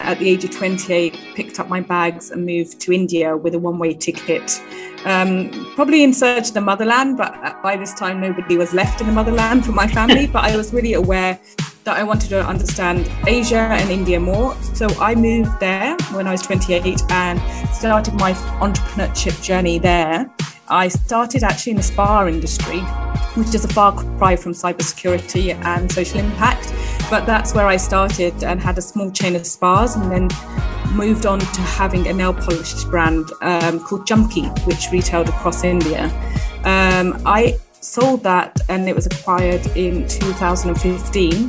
At the age of 28, picked up my bags and moved to India with a one-way ticket. Um, probably in search of the motherland, but by this time nobody was left in the motherland for my family. but I was really aware that I wanted to understand Asia and India more. So I moved there when I was 28 and started my entrepreneurship journey there. I started actually in the spa industry, which is a far cry from cybersecurity and social impact. But that's where I started and had a small chain of spas and then moved on to having a nail polish brand um, called Junkie, which retailed across India. Um, I sold that and it was acquired in 2015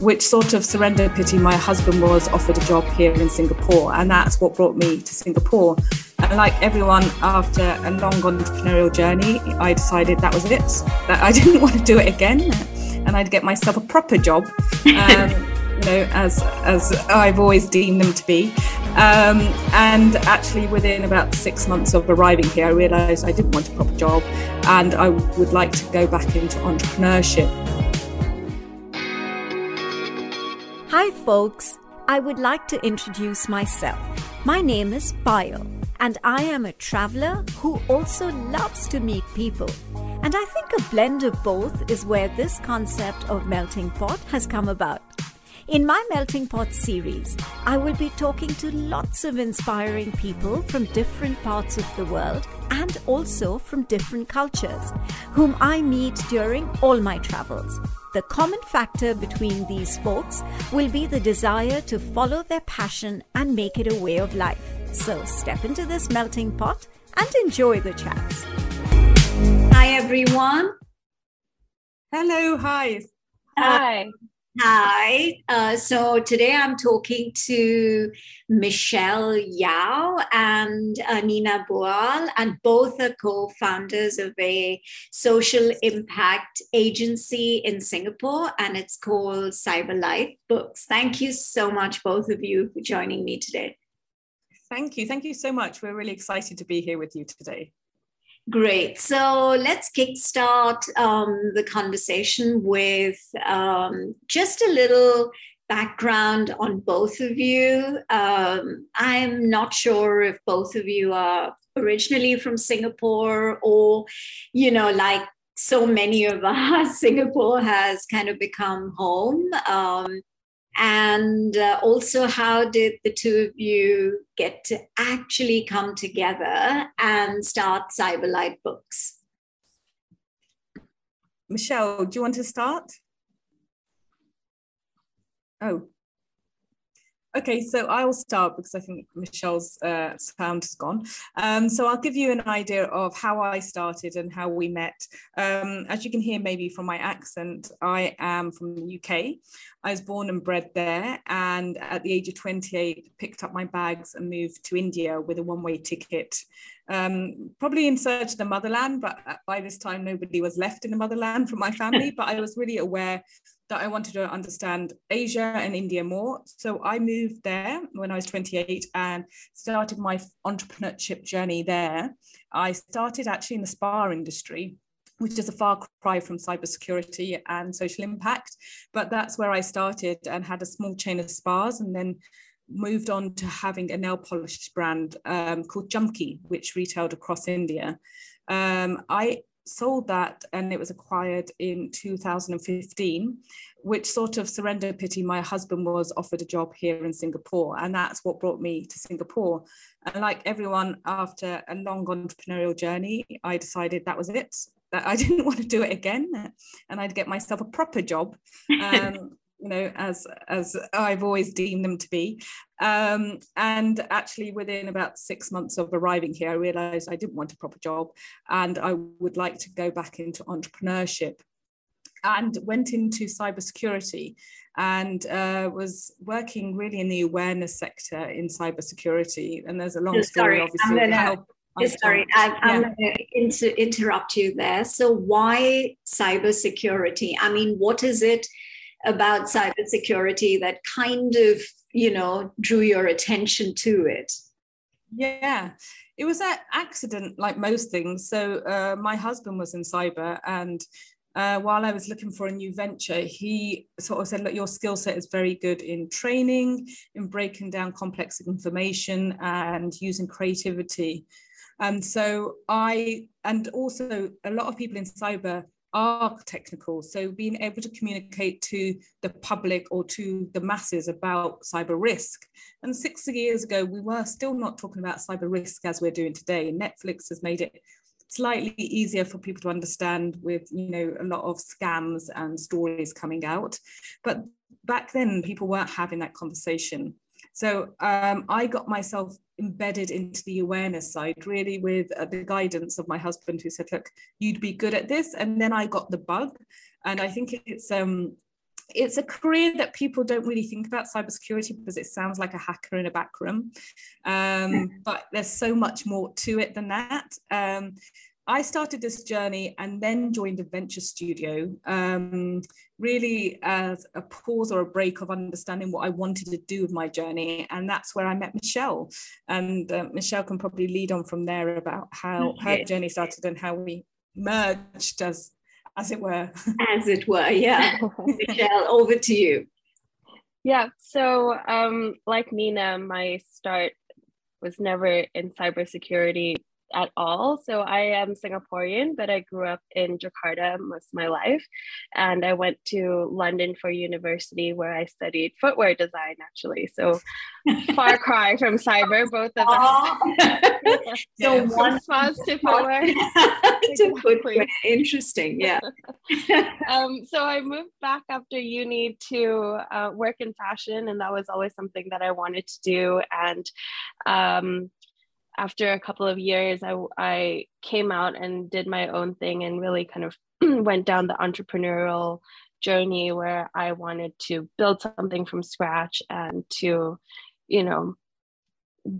which sort of surrender pity my husband was offered a job here in singapore. And that's what brought me to singapore. And like everyone after a long entrepreneurial journey i decided that was it. That i didn't want to do it again and i'd get myself a proper job um, you know as as i've always deemed them to be um, and actually, within about six months of arriving here, I realised I didn't want a proper job and I would like to go back into entrepreneurship. Hi, folks. I would like to introduce myself. My name is Payal, and I am a traveler who also loves to meet people. And I think a blend of both is where this concept of melting pot has come about. In my Melting Pot series, I will be talking to lots of inspiring people from different parts of the world and also from different cultures, whom I meet during all my travels. The common factor between these folks will be the desire to follow their passion and make it a way of life. So step into this melting pot and enjoy the chats. Hi, everyone. Hello, hi. Hi. Hi. Uh, so today I'm talking to Michelle Yao and uh, Nina Boal, and both are co founders of a social impact agency in Singapore, and it's called Cyberlight Books. Thank you so much, both of you, for joining me today. Thank you. Thank you so much. We're really excited to be here with you today. Great. So let's kickstart um, the conversation with um, just a little background on both of you. Um, I'm not sure if both of you are originally from Singapore or, you know, like so many of us, Singapore has kind of become home. Um, and uh, also how did the two of you get to actually come together and start cyberlight books? Michelle do you want to start? Oh Okay, so I'll start because I think Michelle's uh, sound has gone. Um, so I'll give you an idea of how I started and how we met. Um, as you can hear maybe from my accent, I am from the UK. I was born and bred there, and at the age of 28, picked up my bags and moved to India with a one-way ticket. Um, probably in search of the motherland, but by this time nobody was left in the motherland from my family. but I was really aware that I wanted to understand Asia and India more. So I moved there when I was 28 and started my entrepreneurship journey there. I started actually in the spa industry which is a far cry from cybersecurity and social impact. But that's where I started and had a small chain of spas and then moved on to having a nail polish brand um, called Junkie, which retailed across India. Um, I sold that and it was acquired in 2015 which sort of surrender pity my husband was offered a job here in singapore. And that's what brought me to singapore. And like everyone after a long entrepreneurial journey i decided that was it. That i didn't want to do it again. And i'd get myself a proper job. Um, you know, as as I've always deemed them to be. Um, and actually, within about six months of arriving here, I realised I didn't want a proper job, and I would like to go back into entrepreneurship. And went into cybersecurity and uh, was working really in the awareness sector in cybersecurity. And there's a long story, obviously. I'm gonna, sorry, I'm, yeah. I'm going to inter- interrupt you there. So, why cybersecurity? I mean, what is it about cybersecurity that kind of, you know, drew your attention to it? Yeah, it was an accident, like most things. So, uh, my husband was in cyber, and uh, while I was looking for a new venture, he sort of said, Look, your skill set is very good in training, in breaking down complex information, and using creativity. And so I, and also a lot of people in cyber are technical. So being able to communicate to the public or to the masses about cyber risk. And six years ago, we were still not talking about cyber risk as we're doing today. Netflix has made it slightly easier for people to understand with you know a lot of scams and stories coming out but back then people weren't having that conversation so um, i got myself embedded into the awareness side really with uh, the guidance of my husband who said look you'd be good at this. And then i got the bug. And i think it's um it's a career that people don't really think about cybersecurity because it sounds like a hacker in a back room. Um, but there's so much more to it than that. Um, I started this journey and then joined a venture studio, um, really as a pause or a break of understanding what I wanted to do with my journey. And that's where I met Michelle. And uh, Michelle can probably lead on from there about how her journey started and how we merged as, as it were. As it were, yeah. Michelle, over to you. Yeah, so um, like Nina, my start was never in cybersecurity at all. So I am Singaporean, but I grew up in Jakarta most of my life. And I went to London for university where I studied footwear design, actually. So far cry from cyber, both of us. so one response to footwear. to footwear. Interesting. Yeah. um, so I moved back after uni to uh, work in fashion, and that was always something that I wanted to do. And um, after a couple of years, I, I came out and did my own thing and really kind of went down the entrepreneurial journey where I wanted to build something from scratch and to, you know,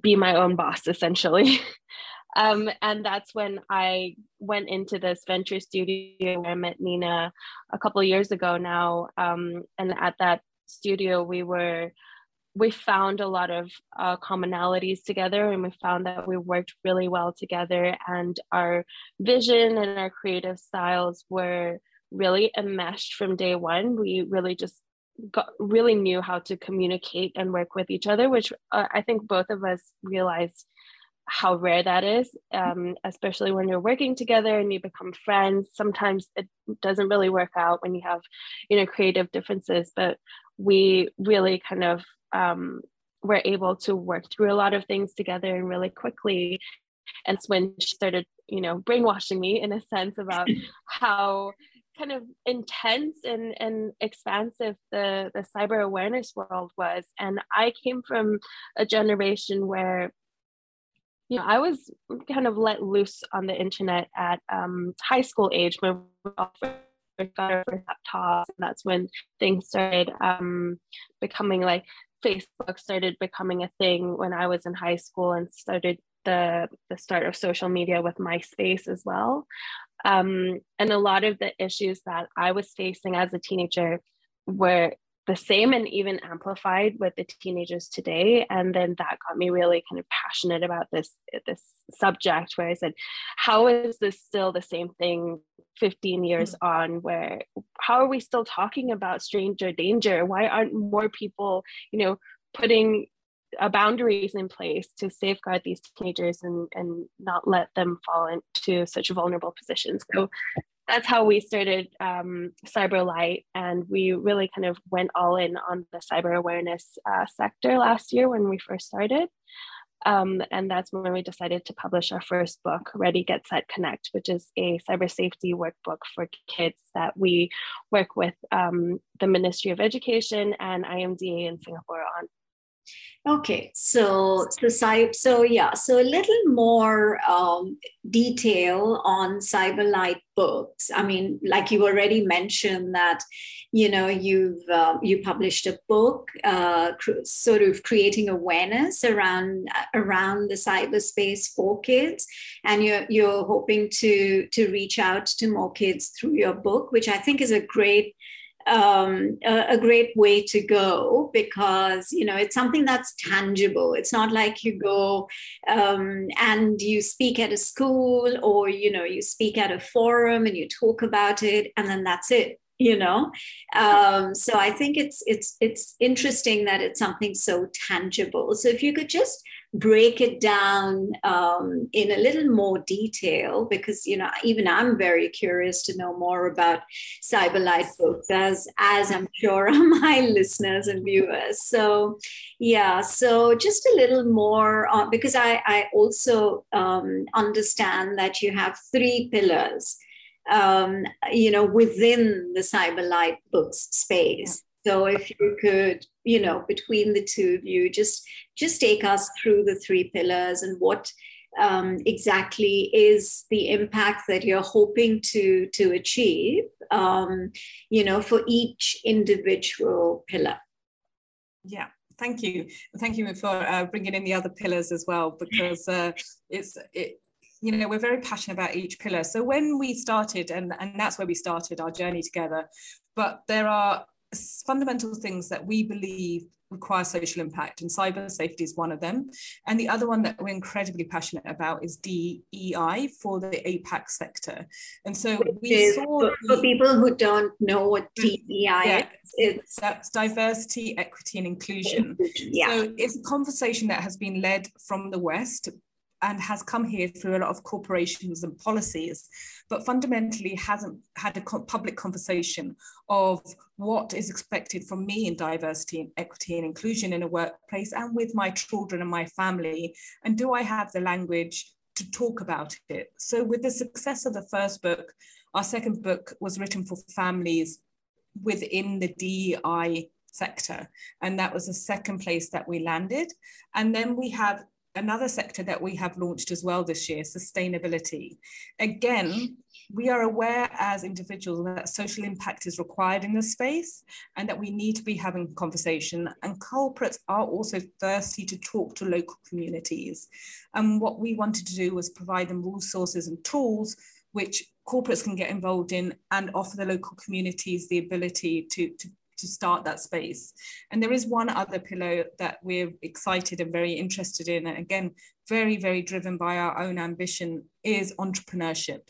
be my own boss essentially. um, and that's when I went into this venture studio where I met Nina a couple of years ago now. Um, and at that studio, we were we found a lot of uh, commonalities together and we found that we worked really well together and our vision and our creative styles were really enmeshed from day one. We really just got really knew how to communicate and work with each other which uh, i think both of us realized how rare that is um, especially when you're working together and you become friends. Sometimes it doesn't really work out when you have you know creative differences but we really kind of um, were able to work through a lot of things together and really quickly. And when she started, you know, brainwashing me in a sense about how kind of intense and, and expansive the, the cyber awareness world was. And I came from a generation where you know, I was kind of let loose on the internet at um, high school age when we got our first laptops. And that's when things started um, becoming like Facebook started becoming a thing when I was in high school and started the the start of social media with MySpace as well. Um, and a lot of the issues that I was facing as a teenager were the same and even amplified with the teenagers today. And then that got me really kind of passionate about this this subject where i said how is this still the same thing 15 years mm-hmm. on where how are we still talking about stranger danger? Why aren't more people you know putting uh, boundaries in place to safeguard these teenagers and and not let them fall into such vulnerable positions? So that's how we started um, Cyberlight, and we really kind of went all in on the cyber awareness uh, sector last year when we first started. Um, and that's when we decided to publish our first book, Ready, Get Set, Connect, which is a cyber safety workbook for kids that we work with um, the Ministry of Education and IMDA in Singapore on. Okay, so so so yeah, so a little more um, detail on Cyberlight books. I mean, like you already mentioned that, you know, you've uh, you published a book, uh, cr- sort of creating awareness around around the cyberspace for kids, and you're you're hoping to to reach out to more kids through your book, which I think is a great um, a, a, great way to go because you know it's something that's tangible. It's not like you go um, and you speak at a school or you know you speak at a forum and you talk about it and then that's it you know? Um, so i think it's it's it's interesting that it's something so tangible. So if you could just break it down um, in a little more detail because you know even i'm very curious to know more about cyberlight books as as i'm sure are my listeners and viewers. So yeah so just a little more because i i also um, understand that you have three pillars um, you know within the cyberlight books space. So if you could, you know, between the two of you, just just take us through the three pillars and what um, exactly is the impact that you're hoping to to achieve, um, you know, for each individual pillar. Yeah, thank you, thank you for uh, bringing in the other pillars as well because uh, it's it you know we're very passionate about each pillar so when we started and and that's where we started our journey together but there are fundamental things that we believe require social impact, and cyber safety is one of them. And the other one that we're incredibly passionate about is DEI for the APAC sector. And so we is, saw for, for, people who don't know what DEI yeah, is, it's that's diversity, equity, and inclusion. Yeah. So it's a conversation that has been led from the West and has come here through a lot of corporations and policies, but fundamentally hasn't had a public conversation of what is expected from me in diversity and equity and inclusion in a workplace and with my children and my family. And do I have the language to talk about it? So, with the success of the first book, our second book was written for families within the DEI sector. And that was the second place that we landed. And then we have another sector that we have launched as well this year, sustainability. Again, we are aware as individuals that social impact is required in this space and that we need to be having conversation and corporates are also thirsty to talk to local communities and what we wanted to do was provide them resources and tools which corporates can get involved in and offer the local communities the ability to, to to start that space. And there is one other pillar that we're excited and very interested in, and again, very, very driven by our own ambition, is entrepreneurship.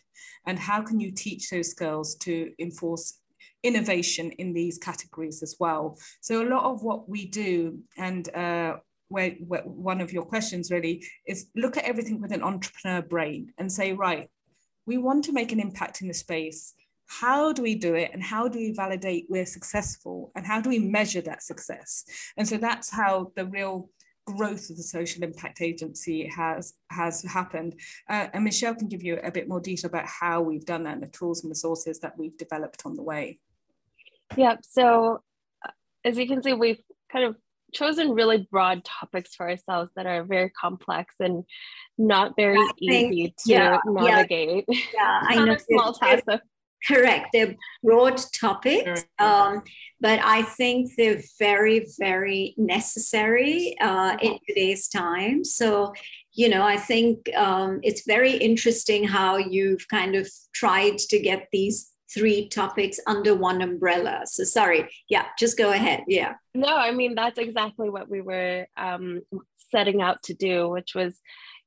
And how can you teach those girls to enforce innovation in these categories as well? So a lot of what we do, and uh, where, where one of your questions really is look at everything with an entrepreneur brain and say, right, we want to make an impact in the space how do we do it and how do we validate we're successful and how do we measure that success and so that's how the real growth of the social impact agency has has happened uh, and michelle can give you a bit more detail about how we've done that and the tools and resources that we've developed on the way yeah so uh, as you can see we've kind of chosen really broad topics for ourselves that are very complex and not very easy to yeah, navigate. Yeah, yeah I know. small task. Correct. They're broad topics, um, but I think they're very, very necessary uh, in today's time. So, you know, I think um, it's very interesting how you've kind of tried to get these three topics under one umbrella. So, sorry. Yeah, just go ahead. Yeah. No, I mean, that's exactly what we were um, setting out to do, which was,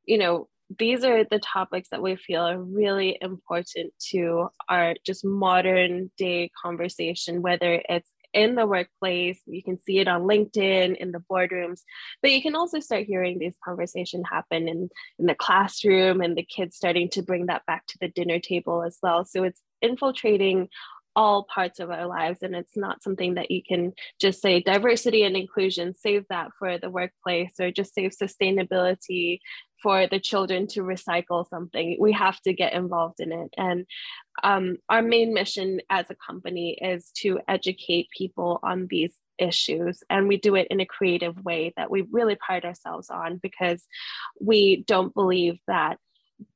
you know, these are the topics that we feel are really important to our just modern day conversation, whether it's in the workplace, you can see it on LinkedIn, in the boardrooms, but you can also start hearing these conversations happen in, in the classroom and the kids starting to bring that back to the dinner table as well. So it's infiltrating all parts of our lives and it's not something that you can just say diversity and inclusion save that for the workplace or just save sustainability for the children to recycle something. We have to get involved in it. And um, our main mission as a company is to educate people on these issues and we do it in a creative way that we really pride ourselves on because we don't believe that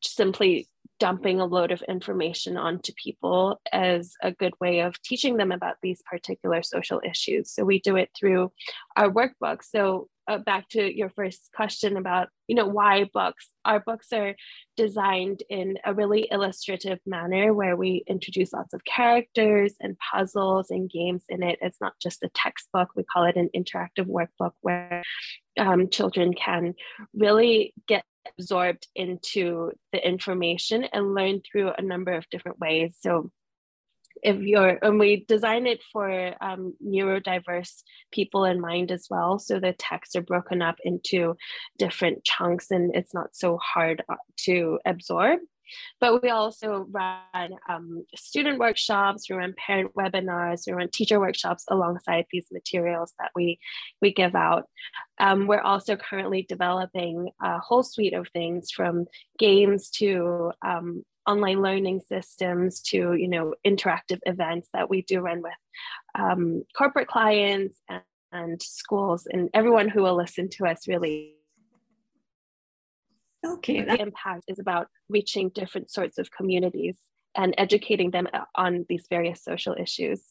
simply dumping a load of information onto people as a good way of teaching them about these particular social issues. So we do it through our workbook. So uh, back to your first question about you know why books our books are designed in a really illustrative manner where we introduce lots of characters and puzzles and games in it it's not just a textbook we call it an interactive workbook where um, children can really get absorbed into the information and learn through a number of different ways. So if you're and we design it for um, neurodiverse people in mind as well so the texts are broken up into different chunks and it's not so hard uh, to absorb but we also run um, student workshops, we run parent webinars, we run teacher workshops alongside these materials that we, we give out. Um, we're also currently developing a whole suite of things from games to um, online learning systems to you know interactive events that we do run with um, corporate clients and, and schools and everyone who will listen to us really Okay. The impact is about reaching different sorts of communities and educating them on these various social issues.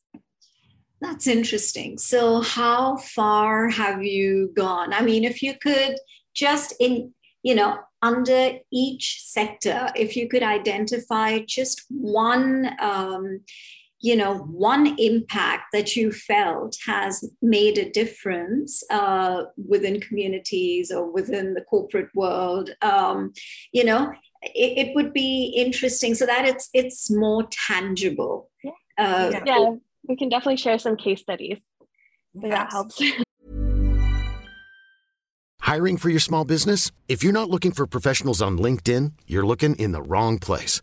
That's interesting. So, how far have you gone? I mean, if you could just in, you know, under each sector, if you could identify just one um, you know one impact that you felt has made a difference uh, within communities or within the corporate world um, you know it, it, would be interesting. So that it's it's more tangible. Yeah, uh, yeah. we can definitely share some case studies. Yes. that helps. Hiring for your small business? If you're not looking for professionals on linkedin you're looking in the wrong place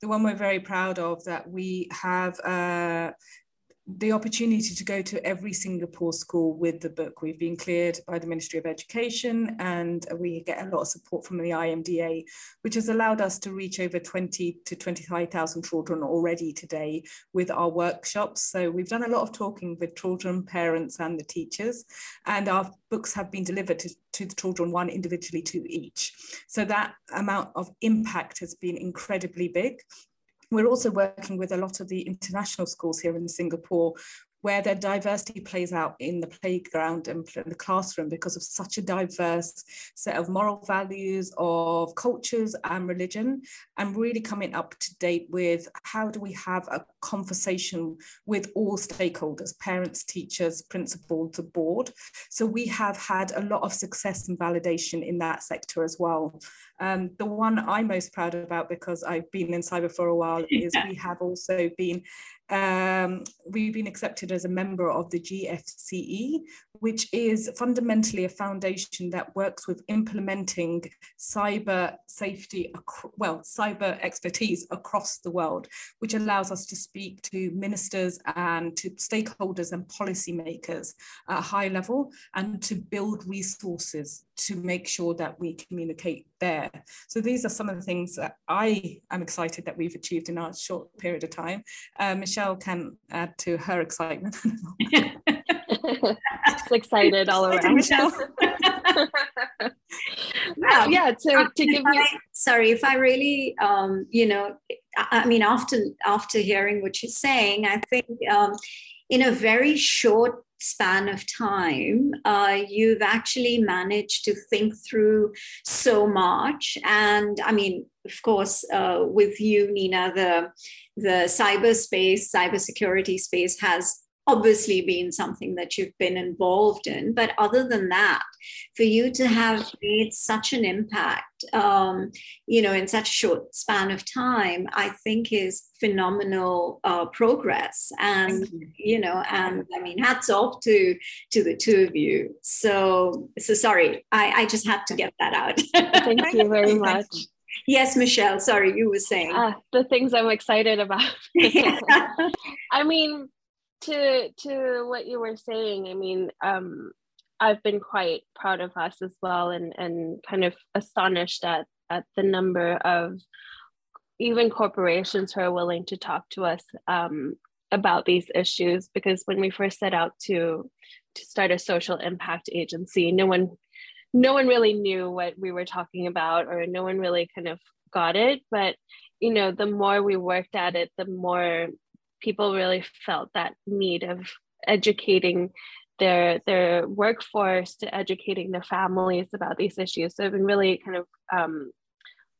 the one we're very proud of that we have uh, the opportunity to go to every Singapore school with the book. We've been cleared by the Ministry of Education and we get a lot of support from the IMDA, which has allowed us to reach over 20 to 25,000 children already today with our workshops. So we've done a lot of talking with children, parents and the teachers and our books have been delivered to, to the children one individually to each. So that amount of impact has been incredibly big we're also working with a lot of the international schools here in Singapore where their diversity plays out in the playground and the classroom because of such a diverse set of moral values, of cultures and religion, and really coming up to date with how do we have a conversation with all stakeholders, parents, teachers, principals, the board. So we have had a lot of success and validation in that sector as well. Um, the one I'm most proud about because I've been in cyber for a while is we have also been um, we've been accepted as a member of the GFCE, which is fundamentally a foundation that works with implementing cyber safety, well, cyber expertise across the world, which allows us to speak to ministers and to stakeholders and policymakers at a high level and to build resources to make sure that we communicate there. So these are some of the things that I am excited that we've achieved in our short period of time. Uh, Michelle can add to her excitement. Just excited all around. Michelle. yeah, yeah. To, to give me. Sorry, if I really, um, you know, I mean, after after hearing what you're saying, I think um, in a very short span of time, uh, you've actually managed to think through so much. And I mean, of course, uh, with you, Nina, the the cyberspace, cybersecurity space has obviously been something that you've been involved in. But other than that, for you to have made such an impact, um, you know, in such a short span of time, I think is phenomenal uh, progress. And you. know, and I mean, hats off to to the two of you. So, so sorry, I, I just had to get that out. Thank you very much. Yes, Michelle. Sorry, you were saying uh, the things I'm excited about. I mean, to to what you were saying, I mean, um, I've been quite proud of us as well, and and kind of astonished at at the number of even corporations who are willing to talk to us um, about these issues. Because when we first set out to to start a social impact agency, no one no one really knew what we were talking about, or no one really kind of got it. But you know, the more we worked at it, the more people really felt that need of educating their their workforce to educating their families about these issues. So i've been really kind of um,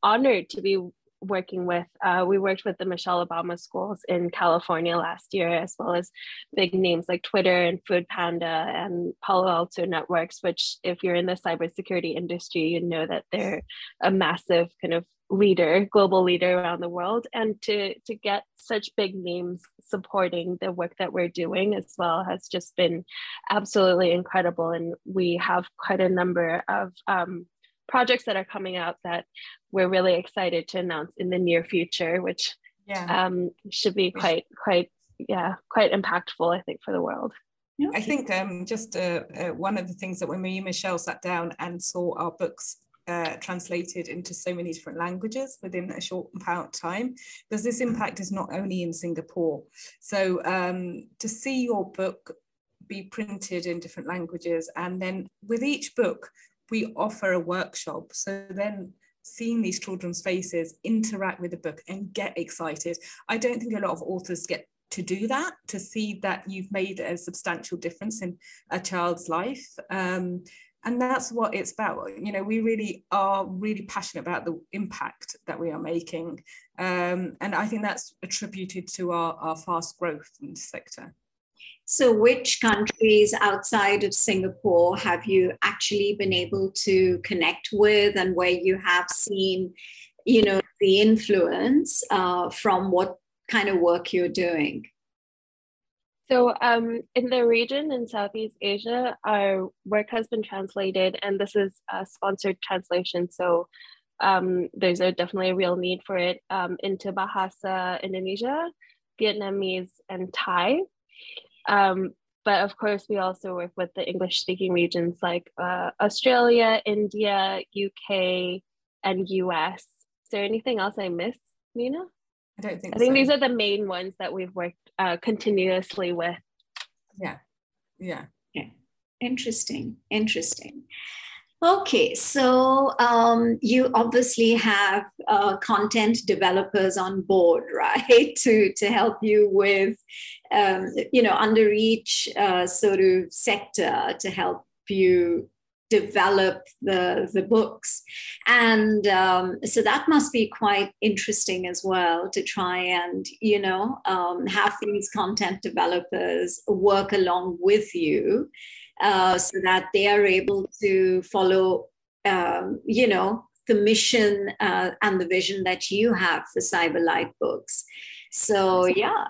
honored to be working with uh, we worked with the michelle obama schools in california last year as well as big names like twitter and foodpanda and palo alto networks which if you're in the cybersecurity industry you know that they're a massive kind of leader, global leader around the world, and to to get such big names supporting the work that we're doing as well has just been absolutely incredible. And we have quite a number of um, projects that are coming out that we're really excited to announce in the near future, which yeah. um, should be quite quite yeah quite impactful, I think, for the world. I think um, just uh, uh, one of the things that when me and Michelle sat down and saw our books uh, translated into so many different languages within a short amount of time because this impact is not only in Singapore. So um, to see your book be printed in different languages and then with each book we offer a workshop. So then seeing these children's faces interact with the book and get excited. I don't think a lot of authors get to do that, to see that you've made a substantial difference in a child's life. Um, and that's what it's about you know we really are really passionate about the impact that we are making um, and i think that's attributed to our, our fast growth in the sector. So which countries outside of singapore have you actually been able to connect with and where you have seen you know the influence uh, from what kind of work you're doing so, um, in the region in Southeast Asia, our work has been translated, and this is a sponsored translation. So, um, there's a definitely a real need for it um, into Bahasa Indonesia, Vietnamese, and Thai. Um, but of course, we also work with the English speaking regions like uh, Australia, India, UK, and US. Is there anything else I missed, Nina? I don't think. I think so. these are the main ones that we've worked uh, continuously with. Yeah, yeah. Yeah. Interesting. Interesting. Okay, so um, you obviously have uh, content developers on board, right, to to help you with, um, you know, under each uh, sort of sector to help you develop the, the books. And um, so that must be quite interesting as well to try and, you know, um, have these content developers work along with you uh, so that they are able to follow, um, you know, the mission uh, and the vision that you have for Cyberlight Books. So, yeah.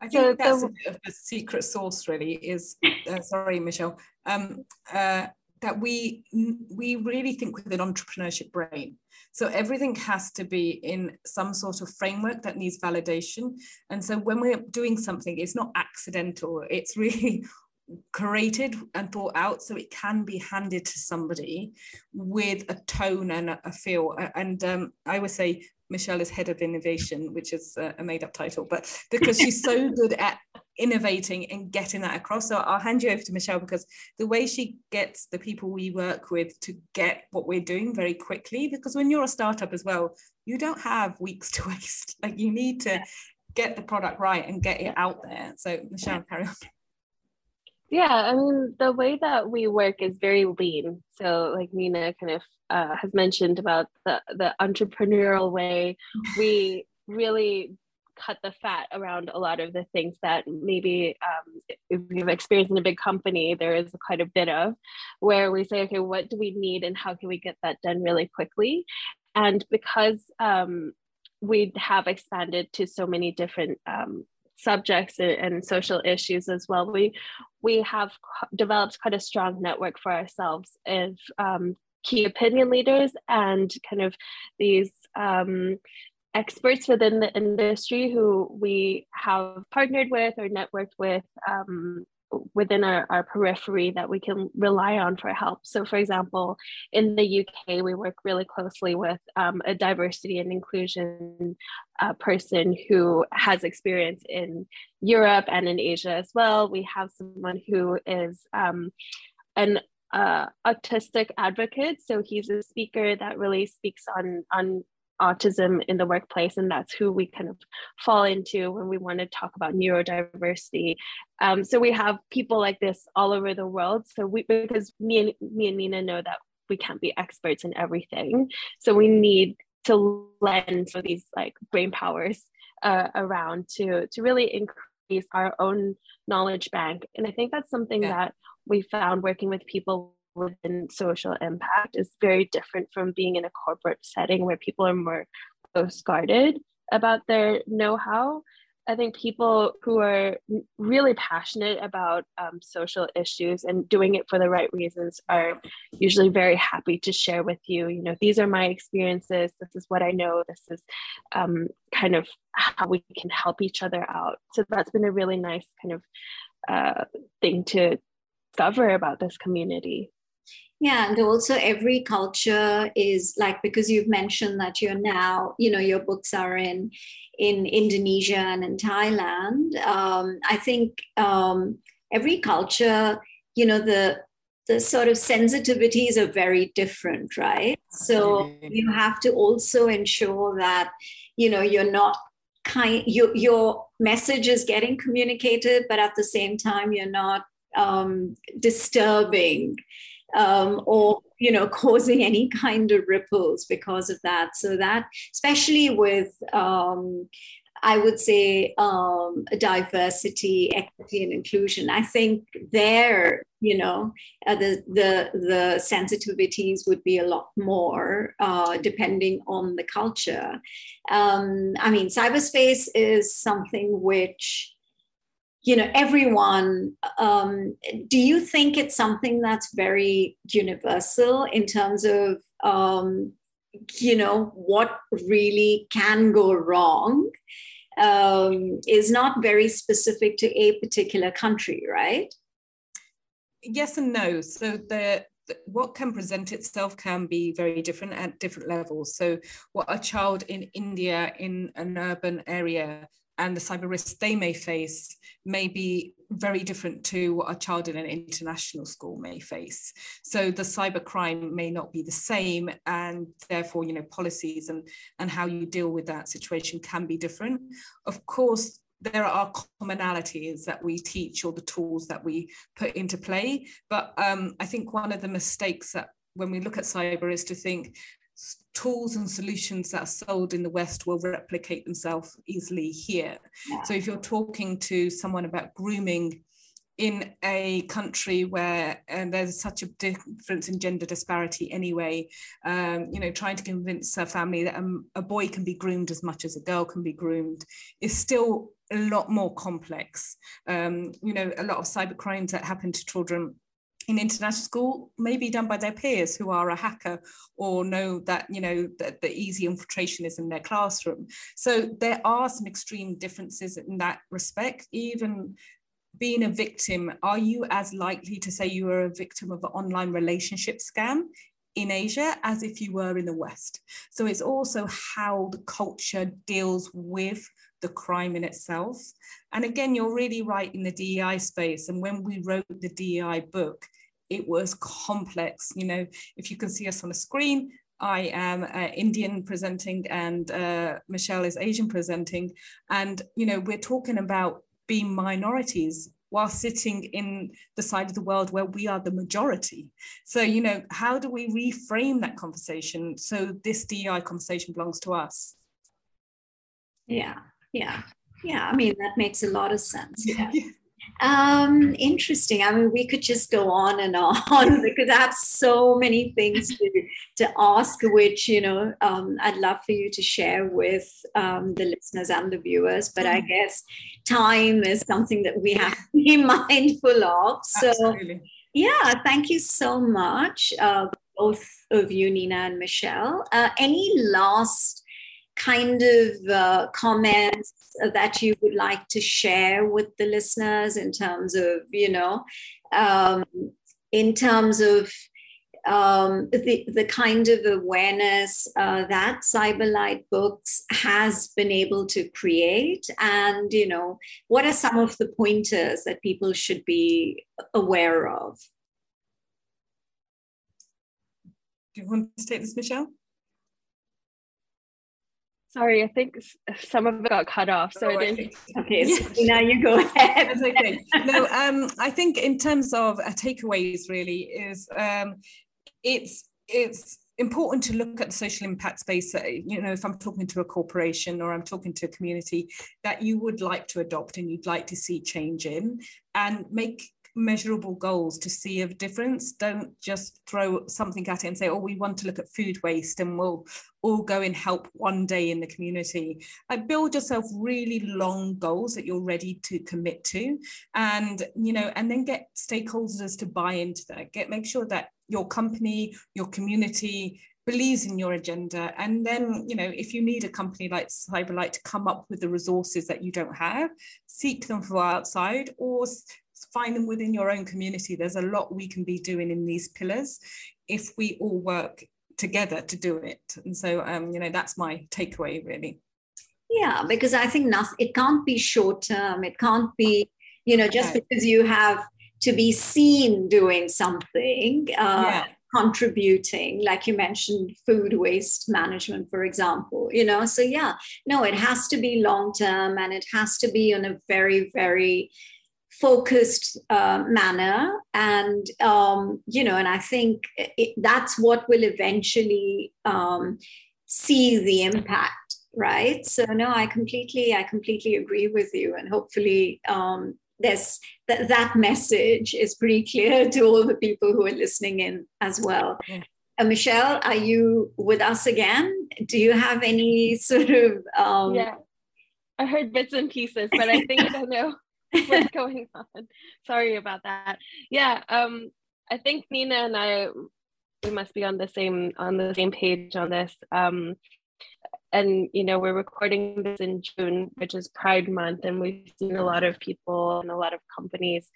I think so that's the, a bit of the secret sauce, really. Is uh, sorry, Michelle. Um, uh, that we we really think with an entrepreneurship brain. So everything has to be in some sort of framework that needs validation. And so when we're doing something, it's not accidental. It's really curated and thought out so it can be handed to somebody with a tone and a, feel and um, i would say michelle is head of innovation which is a made up title but because she's so good at innovating and getting that across. So i'll hand you over to michelle because the way she gets the people we work with to get what we're doing very quickly because when you're a startup as well you don't have weeks to waste. Like you need to get the product right and get it out there. So michelle carry on. Yeah, I mean, the way that we work is very lean. So, like Nina kind of uh, has mentioned about the, the entrepreneurial way, we really cut the fat around a lot of the things that maybe um, if you've experienced in a big company, there is quite a bit of, where we say, okay, what do we need and how can we get that done really quickly? And because um, we have expanded to so many different um, subjects and, social issues as well. We we have developed quite a strong network for ourselves of um, key opinion leaders and kind of these um, experts within the industry who we have partnered with or networked with um, within our, our periphery that we can rely on for help. So, for example, in the UK, we work really closely with um, a diversity and inclusion uh, person who has experience in Europe and in Asia as well. We have someone who is um, an uh, autistic advocate. So he's a speaker that really speaks on on autism in the workplace and that's who we kind of fall into when we want to talk about neurodiversity um, so we have people like this all over the world so we because me and me and nina know that we can't be experts in everything so we need to lend for these like brain powers uh, around to to really increase our own knowledge bank and i think that's something yeah. that we found working with people within social impact is very different from being in a corporate setting where people are more close guarded about their know-how. I think people who are really passionate about um, social issues and doing it for the right reasons are usually very happy to share with you you know these are my experiences. This is what i know. This is um, kind of how we can help each other out. So that's been a really nice kind of uh, thing to discover about this community yeah, and also every culture is like because you've mentioned that you're now, you know, your books are in in Indonesia and in Thailand. Um, I think um, every culture, you know, the the sort of sensitivities are very different, right? So you have to also ensure that, you know, you're not kind your your message is getting communicated, but at the same time you're not um, disturbing um, or you know causing any kind of ripples because of that so that especially with um, I would say um, diversity, equity, and inclusion. I think there, you know, uh, the the the sensitivities would be a lot more uh, depending on the culture. Um, I mean, cyberspace is something which you know everyone um, do you think it's something that's very universal in terms of um, you know what really can go wrong? Um, is not very specific to a particular country right? Yes and no. So the what can present itself can be very different at different levels. So, what a child in India in an urban area and the cyber risks they may face may be very different to what a child in an international school may face. So the cyber crime may not be the same, and therefore, you know, policies and, and how you deal with that situation can be different. Of course, there are commonalities that we teach or the tools that we put into play. But um, I think one of the mistakes that when we look at cyber is to think tools and solutions that are sold in the West will replicate themselves easily here. Yeah. So if you're talking to someone about grooming in a country where and there's such a difference in gender disparity anyway um, you know trying to convince a family that a, a boy can be groomed as much as a girl can be groomed is still a lot more complex um, you know a lot of cyber crimes that happen to children in international school may be done by their peers who are a hacker or know that you know that the easy infiltration is in their classroom so there are some extreme differences in that respect even being a victim, are you as likely to say you were a victim of an online relationship scam in Asia as if you were in the West? So it's also how the culture deals with the crime in itself. And again, you're really right in the DEI space. And when we wrote the DEI book, it was complex. You know, if you can see us on the screen, I am uh, Indian presenting and uh, Michelle is Asian presenting. And, you know, we're talking about being minorities while sitting in the side of the world where we are the majority. So, you know, how do we reframe that conversation so this DEI conversation belongs to us? Yeah, yeah, yeah. I mean, that makes a lot of sense. Yeah. Um, interesting. I mean, we could just go on and on because I have so many things to, to ask, which, you know, um, I'd love for you to share with um, the listeners and the viewers. But I mm. guess time is something that we have to be mindful of. So, Absolutely. yeah, thank you so much, uh, both of you, Nina and Michelle. Uh, any last kind of uh, comments that you would like to share with the listeners in terms of, you know, um, in terms of um, the, the kind of awareness uh, that Cyberlight Books has been able to create? And, you know, what are some of the pointers that people should be aware of? Do you want to take this, Michelle? Sorry, I think some of it got cut off, so oh, Okay, so now you go ahead. That's okay. No, um, I think in terms of uh, takeaways, really is um, it's it's important to look at the social impact space that, you know if i'm talking to a corporation or i'm talking to a community that you would like to adopt and you'd like to see change in and make measurable goals to see a difference. Don't just throw something at it and say, oh, we want to look at food waste and we'll all go and help one day in the community. Like build yourself really long goals that you're ready to commit to and, you know, and then get stakeholders to buy into that. Get make sure that your company, your community believes in your agenda and then you know if you need a company like cyberlight to come up with the resources that you don't have seek them from outside or find them within your own community. There's a lot we can be doing in these pillars if we all work together to do it. And so, um, you know, that's my takeaway really. Yeah, because I think nothing, it can't be short term. It can't be, you know, just because you have to be seen doing something. Uh, yeah contributing like you mentioned food waste management for example you know so yeah no it has to be long term and it has to be on a very very focused uh, manner. And um, you know and i think it, that's what will eventually um, see the impact right? So no i completely i completely agree with you. And hopefully um, there's that that message is pretty clear to all the people who are listening in as well. Uh, michelle are you with us again? Do you have any sort of um, yeah. I heard bits and pieces but i think i know what's going on. Sorry about that. Yeah, um, I think Nina and I we must be on the same on the same page on this. Um, and you know we're recording this in June, which is Pride Month, and we've seen a lot of people and a lot of companies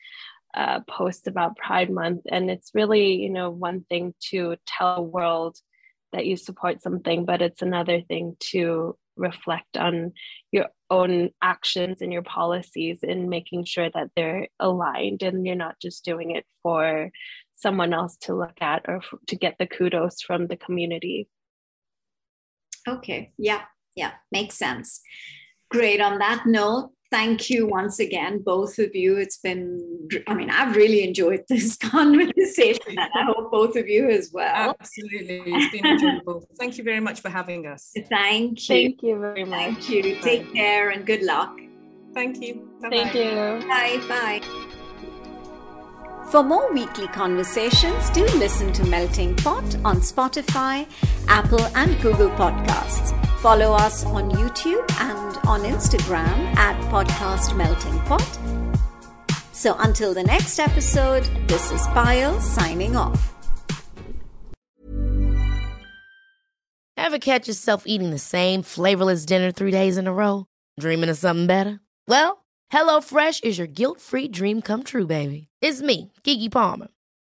uh, post about Pride Month, and it's really you know one thing to tell the world that you support something, but it's another thing to reflect on your own actions and your policies and making sure that they're aligned and you're not just doing it for someone else to look at or f- to get the kudos from the community. Okay, yeah, yeah, makes sense. Great. On that note, thank you once again, both of you. It's been, I mean, I've really enjoyed this conversation, and I hope both of you as well. Absolutely. It's been enjoyable. thank you very much for having us. Thank you. Thank you very much. Thank you. Bye. Take care and good luck. Thank you. Bye-bye. Thank you. Bye. Bye. For more weekly conversations, do listen to Melting Pot on Spotify, Apple, and Google Podcasts. Follow us on YouTube and on Instagram at Podcast Melting Pot. So until the next episode, this is Payal signing off. Ever catch yourself eating the same flavorless dinner three days in a row? Dreaming of something better? Well, HelloFresh is your guilt-free dream come true, baby. It's me, Keke Palmer.